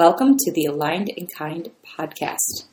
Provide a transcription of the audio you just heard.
Welcome to the Aligned and Kind podcast.